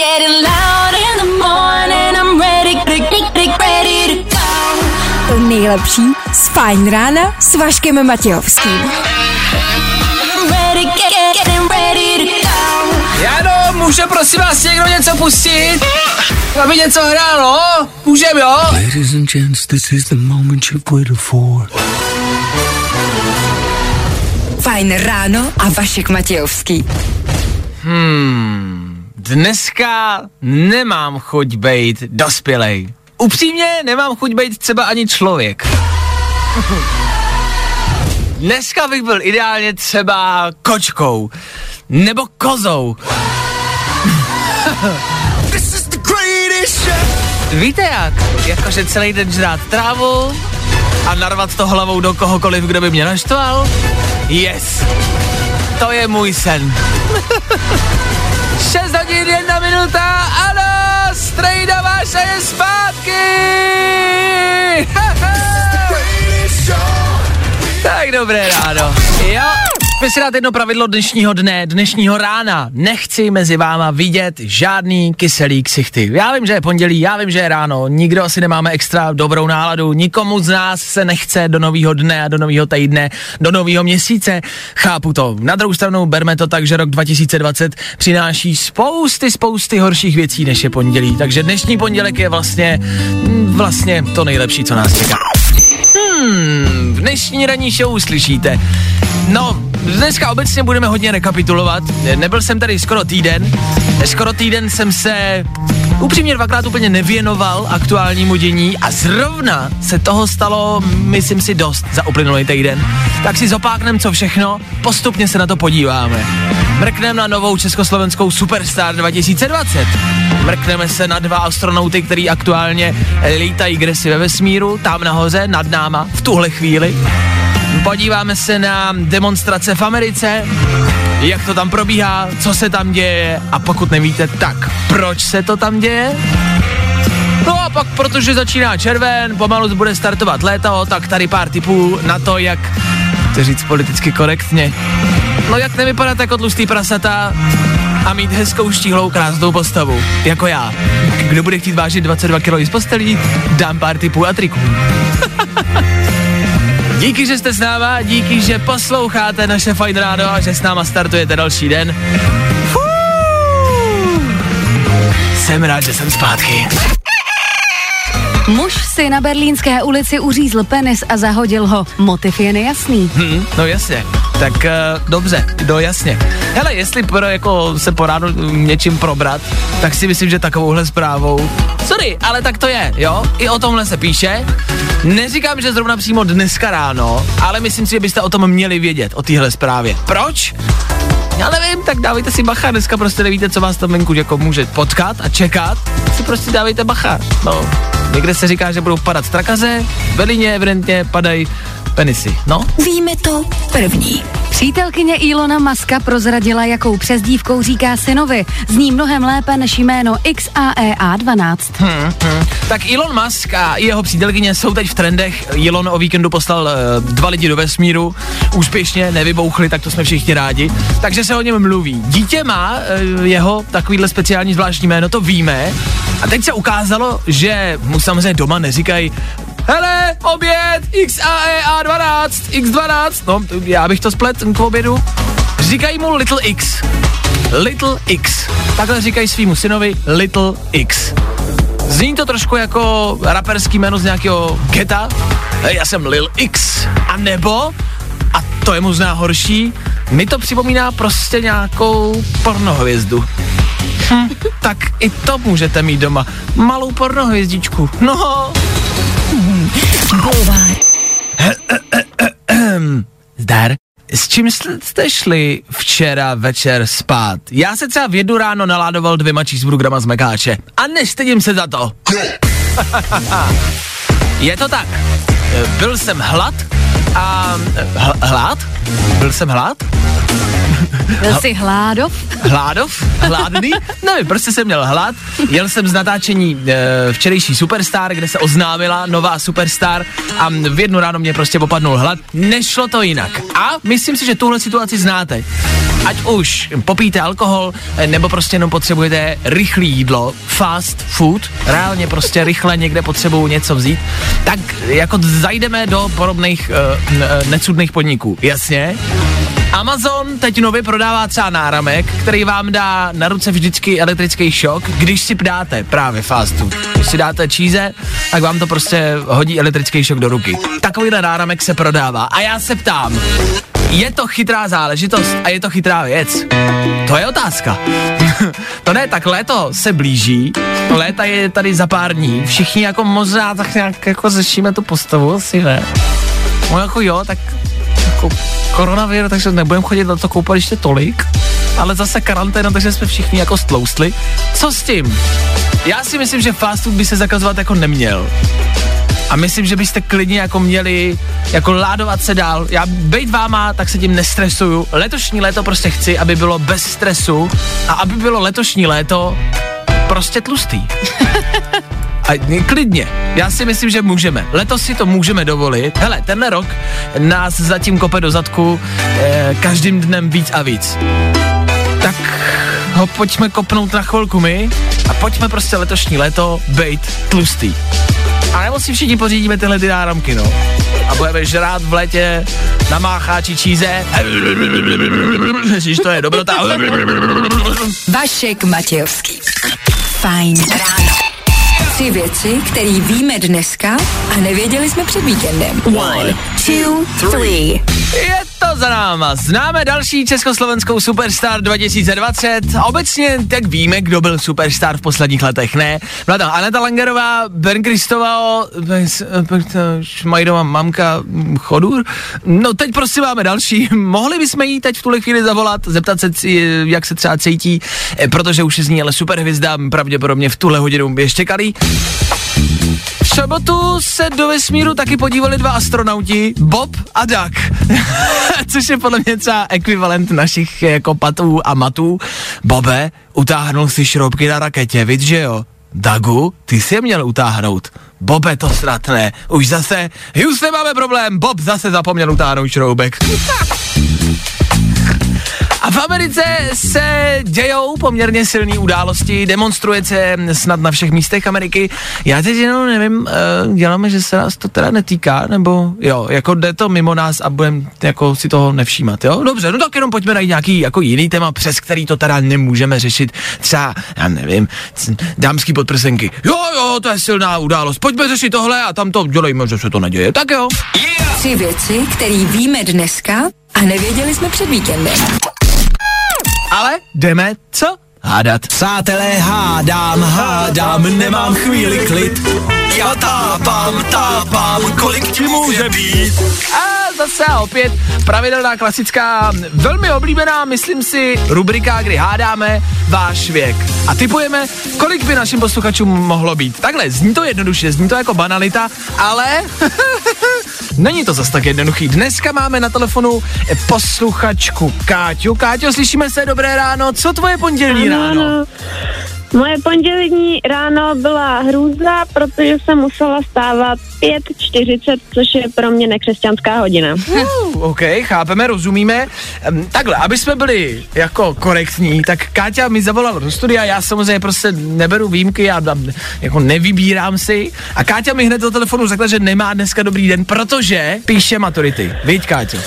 getting loud in the morning. I'm ready, ready, ready to go. To nejlepší z Fajn rána s Vaškem Matějovským. Ready, get, getting ready to go. Jano, může prosím vás někdo něco pustit? Aby něco hrálo? Můžem, jo? Ladies and gents, this is the moment you've waited for. Fajn ráno a Vašek Matějovský. Dneska nemám chuť být dospělej. Upřímně nemám chuť být třeba ani člověk. Dneska bych byl ideálně třeba kočkou. Nebo kozou. Víte jak? Jakože celý den žrát trávu a narvat to hlavou do kohokoliv, kdo by mě naštval? Yes. To je můj sen. 6 hodin, 1 minuta, ano, strejda vaše je zpátky! tak dobré ráno. Jo, Pojďme si dát jedno pravidlo dnešního dne, dnešního rána. Nechci mezi váma vidět žádný kyselý ksichty. Já vím, že je pondělí, já vím, že je ráno, nikdo asi nemáme extra dobrou náladu, nikomu z nás se nechce do nového dne a do nového týdne, do nového měsíce. Chápu to. Na druhou stranu berme to tak, že rok 2020 přináší spousty, spousty horších věcí, než je pondělí. Takže dnešní pondělek je vlastně, mm, vlastně to nejlepší, co nás čeká. Hmm, v dnešní ranní show uslyšíte. No, dneska obecně budeme hodně rekapitulovat. Nebyl jsem tady skoro týden. Skoro týden jsem se upřímně dvakrát úplně nevěnoval aktuálnímu dění a zrovna se toho stalo, myslím si, dost za uplynulý týden. Tak si zopáknem co všechno, postupně se na to podíváme. Mrkneme na novou československou Superstar 2020. Mrkneme se na dva astronauty, který aktuálně lítají kdesi ve vesmíru, tam nahoře, nad náma, v tuhle chvíli. Podíváme se na demonstrace v Americe, jak to tam probíhá, co se tam děje a pokud nevíte, tak proč se to tam děje? No a pak, protože začíná červen, pomalu bude startovat léto, tak tady pár tipů na to, jak to říct politicky korektně. No jak nevypadat jako tlustý prasata a mít hezkou štíhlou krásnou postavu, jako já. Kdo bude chtít vážit 22 kg z postelí, dám pár tipů a triků. Díky, že jste s náma, díky, že posloucháte naše Fajn ráno a že s náma startujete další den. Fuuu. Jsem rád, že jsem zpátky. Muž si na berlínské ulici uřízl penis a zahodil ho. Motiv je nejasný. Hm, no jasně. Tak uh, dobře, do jasně. Hele, jestli pro, jako se po ránu něčím probrat, tak si myslím, že takovouhle zprávou, sorry, ale tak to je, jo? I o tomhle se píše. Neříkám, že zrovna přímo dneska ráno, ale myslím si, že byste o tom měli vědět, o téhle zprávě. Proč? Já nevím, tak dávejte si bacha, dneska prostě nevíte, co vás tam venku jako může potkat a čekat, si prostě dávejte bacha. No, někde se říká, že budou padat strakaze, v Berlíně evidentně padají penisy, no. Víme to první. Přítelkyně Ilona Maska prozradila, jakou přezdívkou říká synovi. Zní mnohem lépe než jméno XAEA12. Hmm, hmm. Tak Elon Musk a jeho přítelkyně jsou teď v trendech. Elon o víkendu poslal uh, dva lidi do vesmíru, úspěšně nevybouchli, tak to jsme všichni rádi. Takže se o něm mluví. Dítě má uh, jeho takovýhle speciální zvláštní jméno, to víme. A teď se ukázalo, že mu samozřejmě doma neříkají Hele, oběd, XAEA12, X12, no, já bych to splet k obědu. Říkají mu Little X. Little X. Takhle říkají svýmu synovi Little X. Zní to trošku jako raperský jméno z nějakého geta. Já jsem Lil X. A nebo, a to je možná horší, mi to připomíná prostě nějakou pornohvězdu. Hm, tak i to můžete mít doma. Malou pornohvězdičku. No. Bulvár. Zdar. S čím jste šli včera večer spát? Já se třeba v jednu ráno naládoval dvěma cheeseburgerama z Mekáče. A nestydím se za to. Je to tak. Byl jsem hlad a... Hl- hlad? Byl jsem hlad? Byl jsi hládov? Hládov? Hládný? Nevím, prostě jsem měl hlad. Jel jsem z natáčení e, včerejší Superstar, kde se oznámila nová Superstar a v jednu ráno mě prostě popadnul hlad. Nešlo to jinak. A myslím si, že tuhle situaci znáte. Ať už popíte alkohol, eh, nebo prostě jenom potřebujete rychlé jídlo, fast food, reálně prostě rychle někde potřebuju něco vzít, tak jako zajdeme do podobných uh, necudných podniků. Jasně? Amazon teď nově prodává třeba náramek, který vám dá na ruce vždycky elektrický šok, když si dáte právě fast food. Když si dáte číze, tak vám to prostě hodí elektrický šok do ruky. Takovýhle náramek se prodává. A já se ptám, je to chytrá záležitost a je to chytrá věc? To je otázka. to ne, tak léto se blíží, léta je tady za pár dní, všichni jako možná tak nějak jako řešíme tu postavu, asi ne. No jako jo, tak jako koronavir, takže nebudeme chodit na to koupaliště tolik, ale zase karanténa, takže jsme všichni jako stloustli. Co s tím? Já si myslím, že fast food by se zakazovat jako neměl. A myslím, že byste klidně jako měli jako ládovat se dál. Já bejt váma, tak se tím nestresuju. Letošní léto prostě chci, aby bylo bez stresu a aby bylo letošní léto prostě tlustý. A klidně, já si myslím, že můžeme. Letos si to můžeme dovolit. Hele, tenhle rok nás zatím kope do zadku eh, každým dnem víc a víc. Tak ho pojďme kopnout na chvilku my a pojďme prostě letošní léto bejt tlustý. A nebo si všichni pořídíme tyhle ty náramky, no. A budeme žrát v létě na mácháči číze. Ježiš, to je dobrota. Vašek Matějovský. Fajn ráno. Tři věci, které víme dneska a nevěděli jsme před víkendem. One, two, three. Je to za náma. Známe další československou Superstar 2020. Obecně tak víme, kdo byl Superstar v posledních letech, ne? Byla tam Aneta Langerová, Ben Kristovao, Šmajdová mamka Chodur. No teď prostě máme další. Mohli bychom jí teď v tuhle chvíli zavolat, zeptat se, jak se třeba cítí, eh, protože už je z ní ale superhvězda, pravděpodobně v tuhle hodinu ještě kalí. V sobotu se do vesmíru taky podívali dva astronauti, Bob a Doug, což je podle mě třeba ekvivalent našich jako patů a matů. Bobe, utáhnul si šroubky na raketě, víš, že jo? Dagu, ty jsi je měl utáhnout. Bobe, to snad ne. Už zase, Houston, máme problém. Bob zase zapomněl utáhnout šroubek. A v Americe se dějou poměrně silné události, demonstruje se snad na všech místech Ameriky. Já teď jenom nevím, uh, děláme, že se nás to teda netýká, nebo jo, jako jde to mimo nás a budeme jako si toho nevšímat, jo? Dobře, no tak jenom pojďme najít nějaký jako jiný téma, přes který to teda nemůžeme řešit. Třeba, já nevím, dámský podprsenky. Jo, jo, to je silná událost. Pojďme řešit tohle a tam to dělejme, že se to neděje. Tak jo. Tři věci, které víme dneska a nevěděli jsme před víkendem. Ale jdeme, co? Hádat. Přátelé, hádám, hádám, nemám chvíli klid. Já tápám, tápám, kolik ti může být. A zase opět pravidelná klasická, velmi oblíbená, myslím si, rubrika, kdy hádáme váš věk. A typujeme, kolik by našim posluchačům mohlo být. Takhle, zní to jednoduše, zní to jako banalita, ale není to zas tak jednoduchý. Dneska máme na telefonu posluchačku Káťu. Káťo, slyšíme se, dobré ráno. Co tvoje pondělí ráno? Ano. Moje pondělní ráno byla hrůza, protože jsem musela stávat 5.40, což je pro mě nekřesťanská hodina. Uh, OK, chápeme, rozumíme. Um, takhle, aby jsme byli jako korektní, tak Káťa mi zavolala do studia, já samozřejmě prostě neberu výjimky, já tam jako nevybírám si. A Káťa mi hned do telefonu řekla, že nemá dneska dobrý den, protože píše maturity. Víď, Káťo?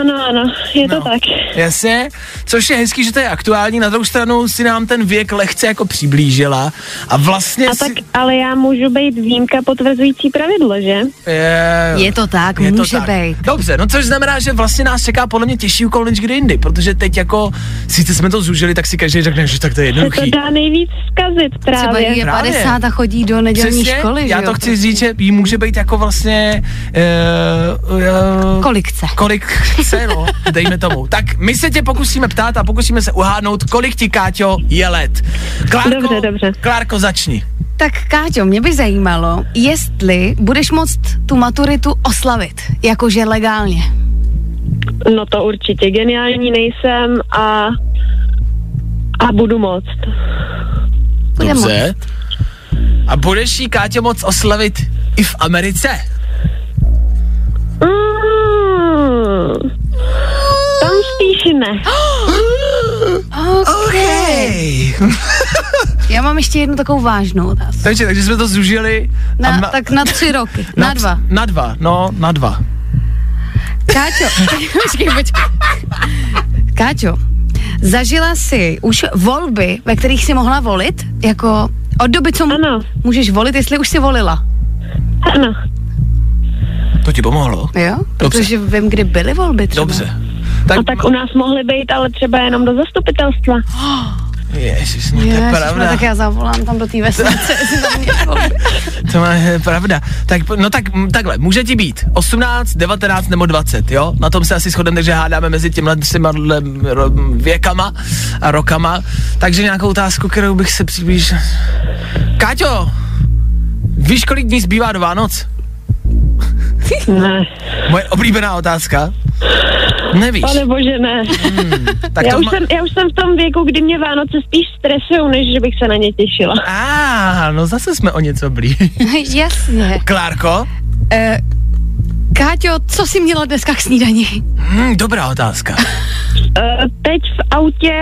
Ano, ano, je to No. tak. Jasně, což je hezký, že to je aktuální, na druhou stranu si nám ten věk lehce jako přiblížila a vlastně A si... tak, ale já můžu být výjimka potvrzující pravidlo, že? Je, Je to tak, je to může tak. být. Dobře, no což znamená, že vlastně nás čeká podle mě těžší úkol než kdy jindy, protože teď jako, sice jsme to zúžili, tak si každý řekne, že tak to je Se to jednoduchý. dá nejvíc zkazit Třeba právě. jí je Právě. 50 a chodí do nedělní Přesně, školy, já že to jo? chci říct, že jí může být jako vlastně... Uh, uh, Kolik chce. Kolik chce, no, dejme tomu. Tak my se tě pokusíme ptát a pokusíme se uhádnout, kolik ti, Káťo, je let. Klárko, Dobře, dobře. Klárko, začni. Tak Káťo, mě by zajímalo, jestli budeš moct tu maturitu oslavit, jakože legálně. No to určitě geniální nejsem a, a budu moct. Bude Dobře. A budeš jí, Káťo, moc oslavit i v Americe? Mm, tam spíš ne. Okay. Já mám ještě jednu takovou vážnou otázku. Takže, takže jsme to zužili. Na, a ma- tak na tři roky. Na, na dva. Na dva, no, na dva. Káťo, počkej, počkej. Káťo, zažila jsi už volby, ve kterých jsi mohla volit? Jako od doby, co Ano. můžeš volit, jestli už jsi volila? Ano. To ti pomohlo? Jo? Dobře. Protože vím, kdy byly volby třeba. Dobře. Tak, No tak u nás mohly být, ale třeba jenom do zastupitelstva. Ježiš, no to je Ježiš, pravda. tak já zavolám tam do té vesnice. To je pravda. Tak, no tak takhle, může ti být 18, 19 nebo 20, jo? Na tom se asi shodneme, že hádáme mezi těmhle třema věkama a rokama. Takže nějakou otázku, kterou bych se přiblížil. Káťo, víš, kolik dní zbývá do Vánoc? Ne. Moje oblíbená otázka. Nevíš. Pane bože, ne. tak já, to už ma- jsem, já už jsem v tom věku, kdy mě Vánoce spíš stresují, než že bych se na ně těšila. A, no zase jsme o něco blí. Jasně. Klárko? Eh, Káťo, co jsi měla dneska k snídani? Hm, dobrá otázka. Uh, teď v autě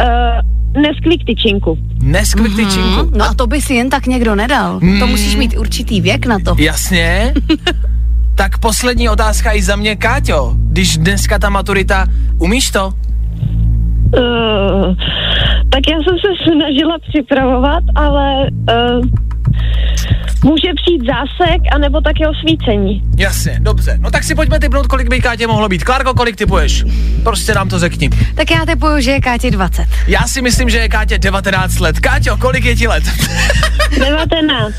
uh, Nesquik tyčinku. Neskvik tyčinku. No a to by si jen tak někdo nedal. Hmm. To musíš mít určitý věk na to. Jasně. tak poslední otázka i za mě, Káťo. Když dneska ta maturita, umíš to? Uh, tak já jsem se snažila připravovat, ale uh, může přijít zásek, anebo také osvícení. Jasně, dobře. No tak si pojďme typnout, kolik by Kátě mohlo být. Klárko, kolik typuješ? Prostě nám to řekni. Tak já typuju, že je Kátě 20. Já si myslím, že je Kátě 19 let. Káťo, kolik je ti let? 19.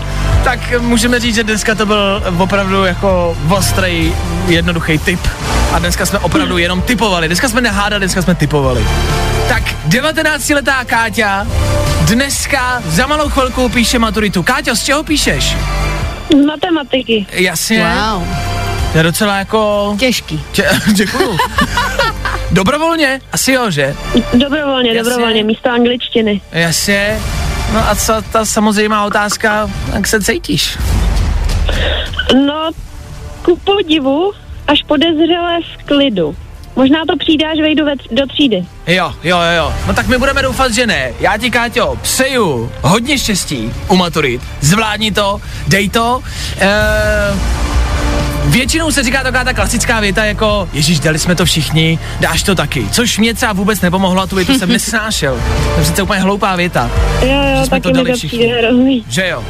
tak můžeme říct, že dneska to byl opravdu jako ostrý, jednoduchý tip. A dneska jsme opravdu jenom typovali. Dneska jsme nehádali, dneska jsme typovali. Tak 19-letá Káťa dneska za malou chvilku píše maturitu. Káťo, z čeho píšeš? Z matematiky. Jasně. Wow. To je docela jako... Těžký. Tě, děkuju. Dobrovolně? Asi jo, že? Dobrovolně, Jasně. dobrovolně, místo angličtiny. Jasně. No a co ta samozřejmá otázka, jak se cítíš? No, ku podivu, až podezřele v klidu. Možná to přijde, až vejdu ve, do třídy. Jo, jo, jo, jo. No tak my budeme doufat, že ne. Já ti, Káťo, přeju hodně štěstí u maturit. Zvládni to, dej to. Eee, Většinou se říká taková ta klasická věta jako Ježíš, dali jsme to všichni, dáš to taky. Což mě třeba vůbec nepomohlo a tu větu jsem nesnášel. To je přece úplně hloupá věta, Jo, Že jo, jsme to dali to všichni. že jo.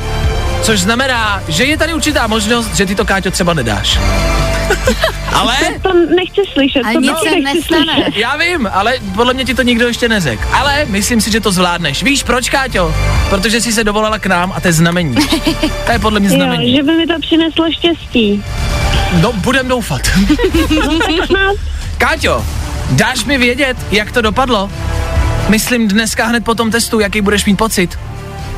Což znamená, že je tady určitá možnost, že ty to, Káťo, třeba nedáš. Ale To nechci slyšet, Ale to nic se nechci nestane. slyšet. Já vím, ale podle mě ti to nikdo ještě neřekl. Ale myslím si, že to zvládneš. Víš proč, Káťo? Protože jsi se dovolala k nám a to je znamení. To je podle mě Jo, znamení. že by mi to přineslo štěstí. No, budem doufat. No. Káťo, dáš mi vědět, jak to dopadlo? Myslím dneska hned po tom testu, jaký budeš mít pocit.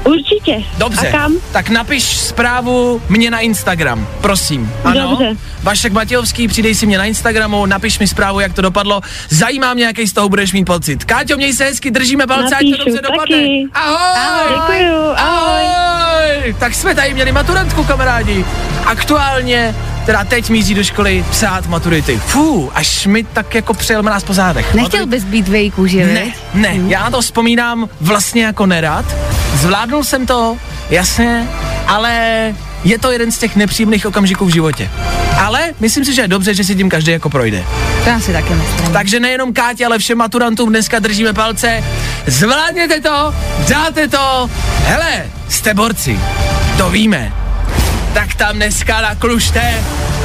Určitě. Dobře, A kam? tak napiš zprávu mě na Instagram, prosím. Ano? Dobře. Vašek Matějovský, přidej si mě na Instagramu, napiš mi zprávu, jak to dopadlo. Zajímá mě, jaký z toho budeš mít pocit. Káťo, měj se hezky, držíme palce, ať to dobře dopadne. taky. Ahoj! Děkuju, ahoj. Ahoj! Tak jsme tady měli maturantku, kamarádi. Aktuálně, teda teď mízí do školy psát maturity. Fú, až mi tak jako přejel nás po zádech. Nechtěl bys být v její kůži, Ne, ne, já na to vzpomínám vlastně jako nerad. Zvládnul jsem to, jasně, ale je to jeden z těch nepříjemných okamžiků v životě. Ale myslím si, že je dobře, že si tím každý jako projde. To já si taky myslím. Takže nejenom Kátě, ale všem maturantům dneska držíme palce. Zvládněte to, dáte to. Hele, jste borci, to víme. Tak tam dneska naklušte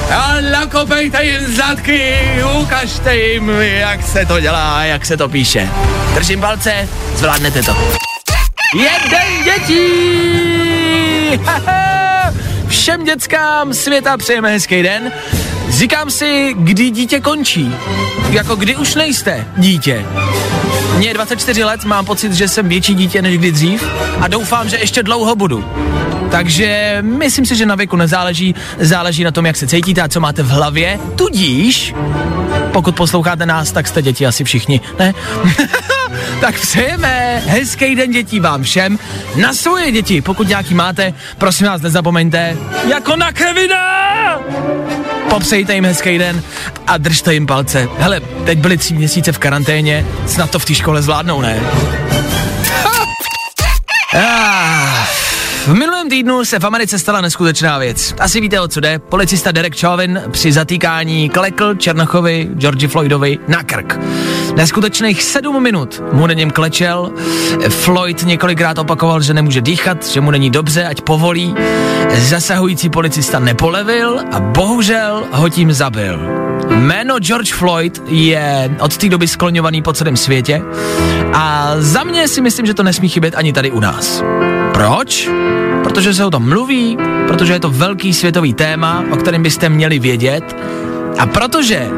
a nakopejte jim zadky, ukažte jim, jak se to dělá, jak se to píše. Držím palce, zvládnete to. Jeden dětí! Všem dětskám světa přejeme hezký den. Říkám si, kdy dítě končí. Jako kdy už nejste dítě. Mně je 24 let, mám pocit, že jsem větší dítě než kdy dřív a doufám, že ještě dlouho budu. Takže myslím si, že na věku nezáleží, záleží na tom, jak se cítíte a co máte v hlavě. Tudíž, pokud posloucháte nás, tak jste děti asi všichni, ne? tak přejeme hezký den dětí vám všem. Na svoje děti, pokud nějaký máte, prosím vás, nezapomeňte, jako na Kevina! Popřejte jim hezký den a držte jim palce. Hele, teď byli tři měsíce v karanténě, snad to v té škole zvládnou, ne? Ah, v minulém týdnu se v Americe stala neskutečná věc. Asi víte, o co jde. Policista Derek Chauvin při zatýkání klekl Černochovi, Georgi Floydovi na krk. Neskutečných sedm minut mu na něm klečel. Floyd několikrát opakoval, že nemůže dýchat, že mu není dobře, ať povolí. Zasahující policista nepolevil a bohužel ho tím zabil. Jméno George Floyd je od té doby skloňovaný po celém světě a za mě si myslím, že to nesmí chybět ani tady u nás. Proč? Protože se o tom mluví, protože je to velký světový téma, o kterém byste měli vědět a protože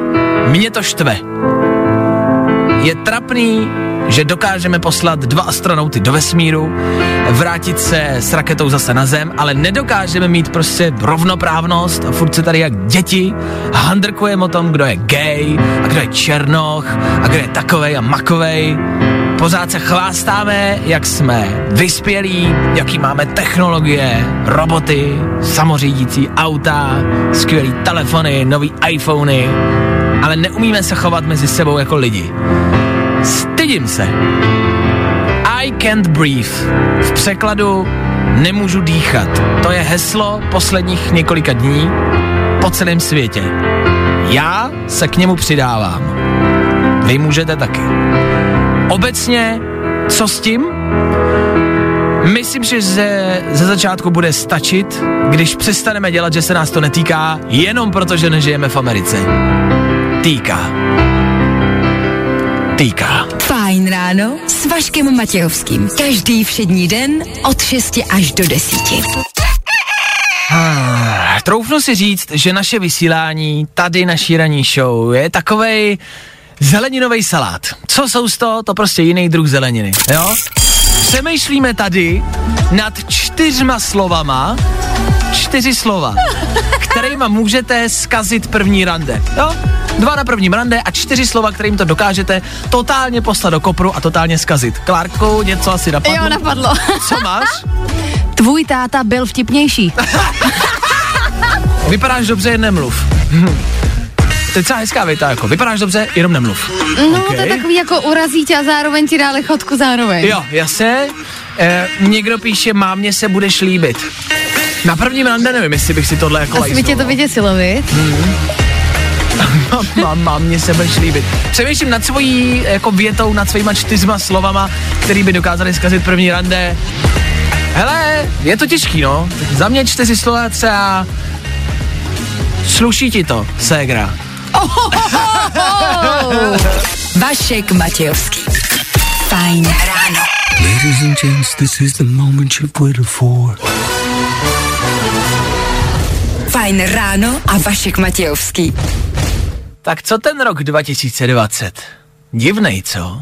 mě to štve. Je trapný, že dokážeme poslat dva astronauty do vesmíru, vrátit se s raketou zase na Zem, ale nedokážeme mít prostě rovnoprávnost a furt se tady jak děti handrkujeme o tom, kdo je gay a kdo je černoch a kdo je takovej a makovej. Pořád se chvástáme, jak jsme vyspělí, jaký máme technologie, roboty, samořídící auta, skvělý telefony, nový iPhony, ale neumíme se chovat mezi sebou jako lidi. Stydím se. I can't breathe. V překladu nemůžu dýchat. To je heslo posledních několika dní po celém světě. Já se k němu přidávám. Vy můžete taky. Obecně, co s tím? Myslím, že ze, ze začátku bude stačit, když přestaneme dělat, že se nás to netýká, jenom proto, že nežijeme v Americe. Týká. Týká. Fajn ráno s Vaškem Matějovským. Každý všední den od 6 až do 10. Ah, Troufnu si říct, že naše vysílání, tady naší ranní show, je takovej zeleninový salát. Co jsou z toho? To prostě jiný druh zeleniny, jo? Přemýšlíme tady nad čtyřma slovama, čtyři slova, kterýma můžete skazit první rande, jo? Dva na prvním rande a čtyři slova, kterým to dokážete totálně poslat do kopru a totálně skazit. Klárku, něco asi napadlo? Jo, napadlo. Co máš? Tvůj táta byl vtipnější. Vypadáš dobře, jen nemluv. To je celá hezká věta, jako vypadáš dobře, jenom nemluv. No, Ok. to je takový jako urazí tě a zároveň ti dá lichotku zároveň. Jo, jasně. E, někdo píše, mámě se budeš líbit. Na prvním rande nevím, jestli bych si tohle jako Asi by tě to vyděsilo, viď? Mám, mámě se budeš líbit. Přemýšlím nad svojí jako větou, nad svýma čtyřma slovama, který by dokázali zkazit první rande. Hele, je to těžký, no. Za mě čtyři slova třeba... Sluší ti to, ségra. Vašek Matějovský. Fajn ráno. Ladies and gents, this is the moment you've waited for. Fajn ráno a Vašek Matějovský. Tak co ten rok 2020? Divnej, co?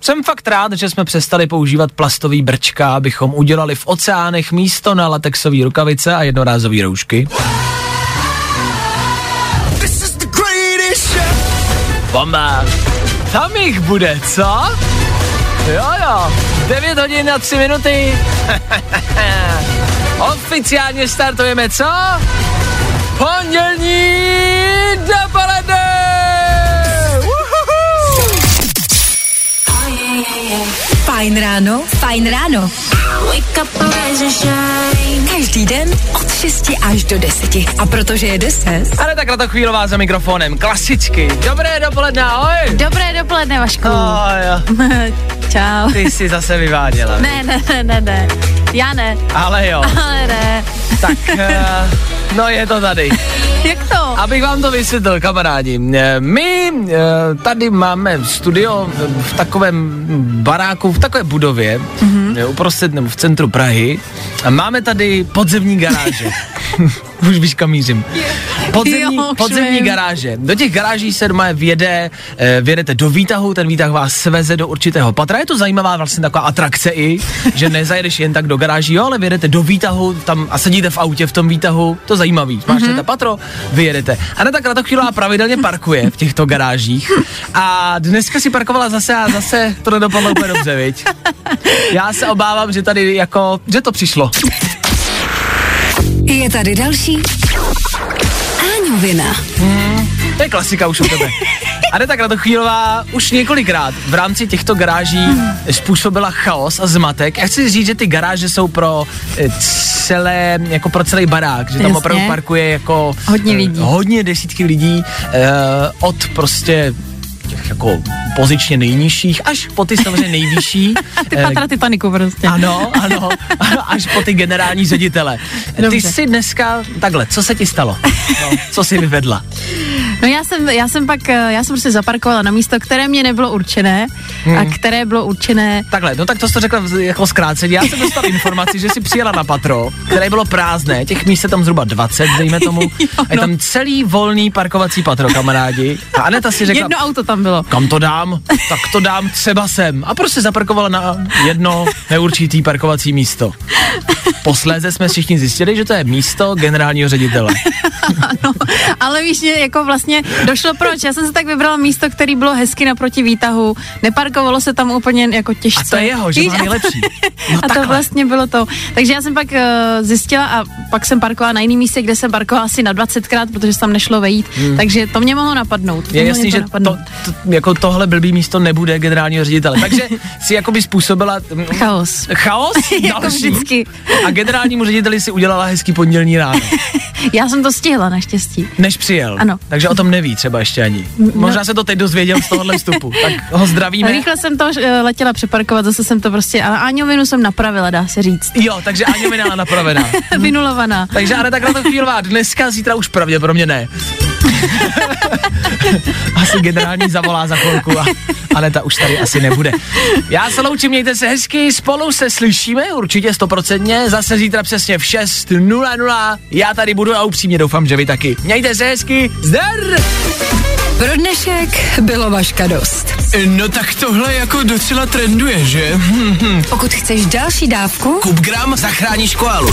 Jsem fakt rád, že jsme přestali používat plastový brčka, abychom udělali v oceánech místo na latexové rukavice a jednorázové roušky. Bomba! Tam jich bude, co? Jo, jo, 9 hodin a 3 minuty. Oficiálně startujeme, co? Pondělní dopoledne! Fajn ráno, fajn ráno. Každý den od 6 až do 10. A protože je 10, Ale tak to chvílová za mikrofonem, klasicky. Dobré dopoledne, ahoj! Dobré dopoledne, Vašku. Oh, jo. Čau. Ty jsi zase vyváděla. Ne, ne, ne, ne, ne. Já ne, Ale jo. ale ne. Tak uh, No je to tady. Jak to? Abych vám to vysvětlil, kamarádi. Eh, My eh, tady máme studio v takovém baráku, v takové budově, mm-hmm. uprostřed nebo v centru Prahy. A máme tady podzemní garáže. Už víš, kam mířím. Podzemní, Jo, podzemní garáže. Do těch garáží se doma vjede, vjedete do výtahu, ten výtah vás sveze do určitého patra. Je to zajímavá vlastně taková atrakce i, že nezajedeš jen tak do garáží, jo, ale vyjedete do výtahu tam a sedíte v autě v tom výtahu, to zajímavý. Máš mm-hmm. patro, vyjedete. A tak Kratochvílová pravidelně parkuje v těchto garážích a dneska si parkovala zase a zase to nedopadlo úplně dobře, viď? Já se obávám, že tady jako, že to přišlo. Je tady další Áňovina. To je klasika už u tebe. Aneta Kratochvílová už několikrát v rámci těchto garáží způsobila chaos a zmatek. Já chci říct, že ty garáže jsou pro eh, celé, jako pro celý barák, že tam Jasně. opravdu parkuje jako Hodně eh, lidí. hodně desítky lidí eh, od prostě těch jako pozičně nejnižších až po ty samozřejmě nejvyšší. Ty Eh, patra Titaniku prostě. ano, ano, až po ty generální ředitele. Ty Dobře. jsi dneska, takhle, co se ti stalo? No, co jsi vyvedla? No já jsem, já jsem pak, eh, já jsem prostě zaparkovala na místo, které mě nebylo určené Hmm. a které bylo určené Takhle, no tak to jsi to řekla jako zkráceně. Já jsem dostal informaci, že si přijela na patro, které bylo prázdné, těch míst je tam zhruba 20, dejme tomu. A je tam celý volný parkovací patro, kamarádi. A Aneta si řekla, Jedno auto tam bylo. kam to dám? Tak to dám třeba sem. A prostě zaparkovala na jedno neurčitý parkovací místo. Posléze jsme všichni zjistili, že to je místo generálního ředitele. No, ale víš, jako vlastně došlo proč. Já jsem se tak vybrala místo, který bylo hezky naproti výtahu. Neparkovalo se tam úplně jako těžce. A to je jeho, že má to- nejlepší. No a to takhle. vlastně bylo to. Takže já jsem pak uh, zjistila a pak jsem parkovala na jiném místě, kde jsem parkovala asi na 20krát, protože tam nešlo vejít. Hmm. Takže to mě mohlo napadnout. To Je jasný, že to, napadnout. to, jako tohle blbý místo nebude generálního ředitele. Takže si jakoby způsobila... mm, Chaos. Chaos? Jako vždycky. A generálnímu řediteli si udělala hezký pondělní ráno, Já jsem to stihla naštěstí. než přijel. Ano. Takže o tom neví třeba ještě ani. Možná se to teď dozvěděl z tohohle vstupu. Tak ho zdravíme. Rychle jsem to eh, letěla přeparkovat, zase jsem to prostě, ale Áňovinu jsem napravila, dá se říct. Jo, takže Aňa Minála napravená. Vynulovaná. Takže Aneta Kratochvílová dneska, zítra už pravděpodobně ne. asi generální zavolá za chvilku a Aneta už tady asi nebude. Já se loučím, mějte se hezky, spolu se slyšíme určitě stoprocentně, zase zítra přesně v 6.00. Já tady budu a upřímně doufám, že vy taky. Mějte se hezky, zdar! Pro dnešek bylo vaška dost. No tak tohle jako docela trenduje, že? Pokud chceš další dávku, Kupgram zachrání škoalu.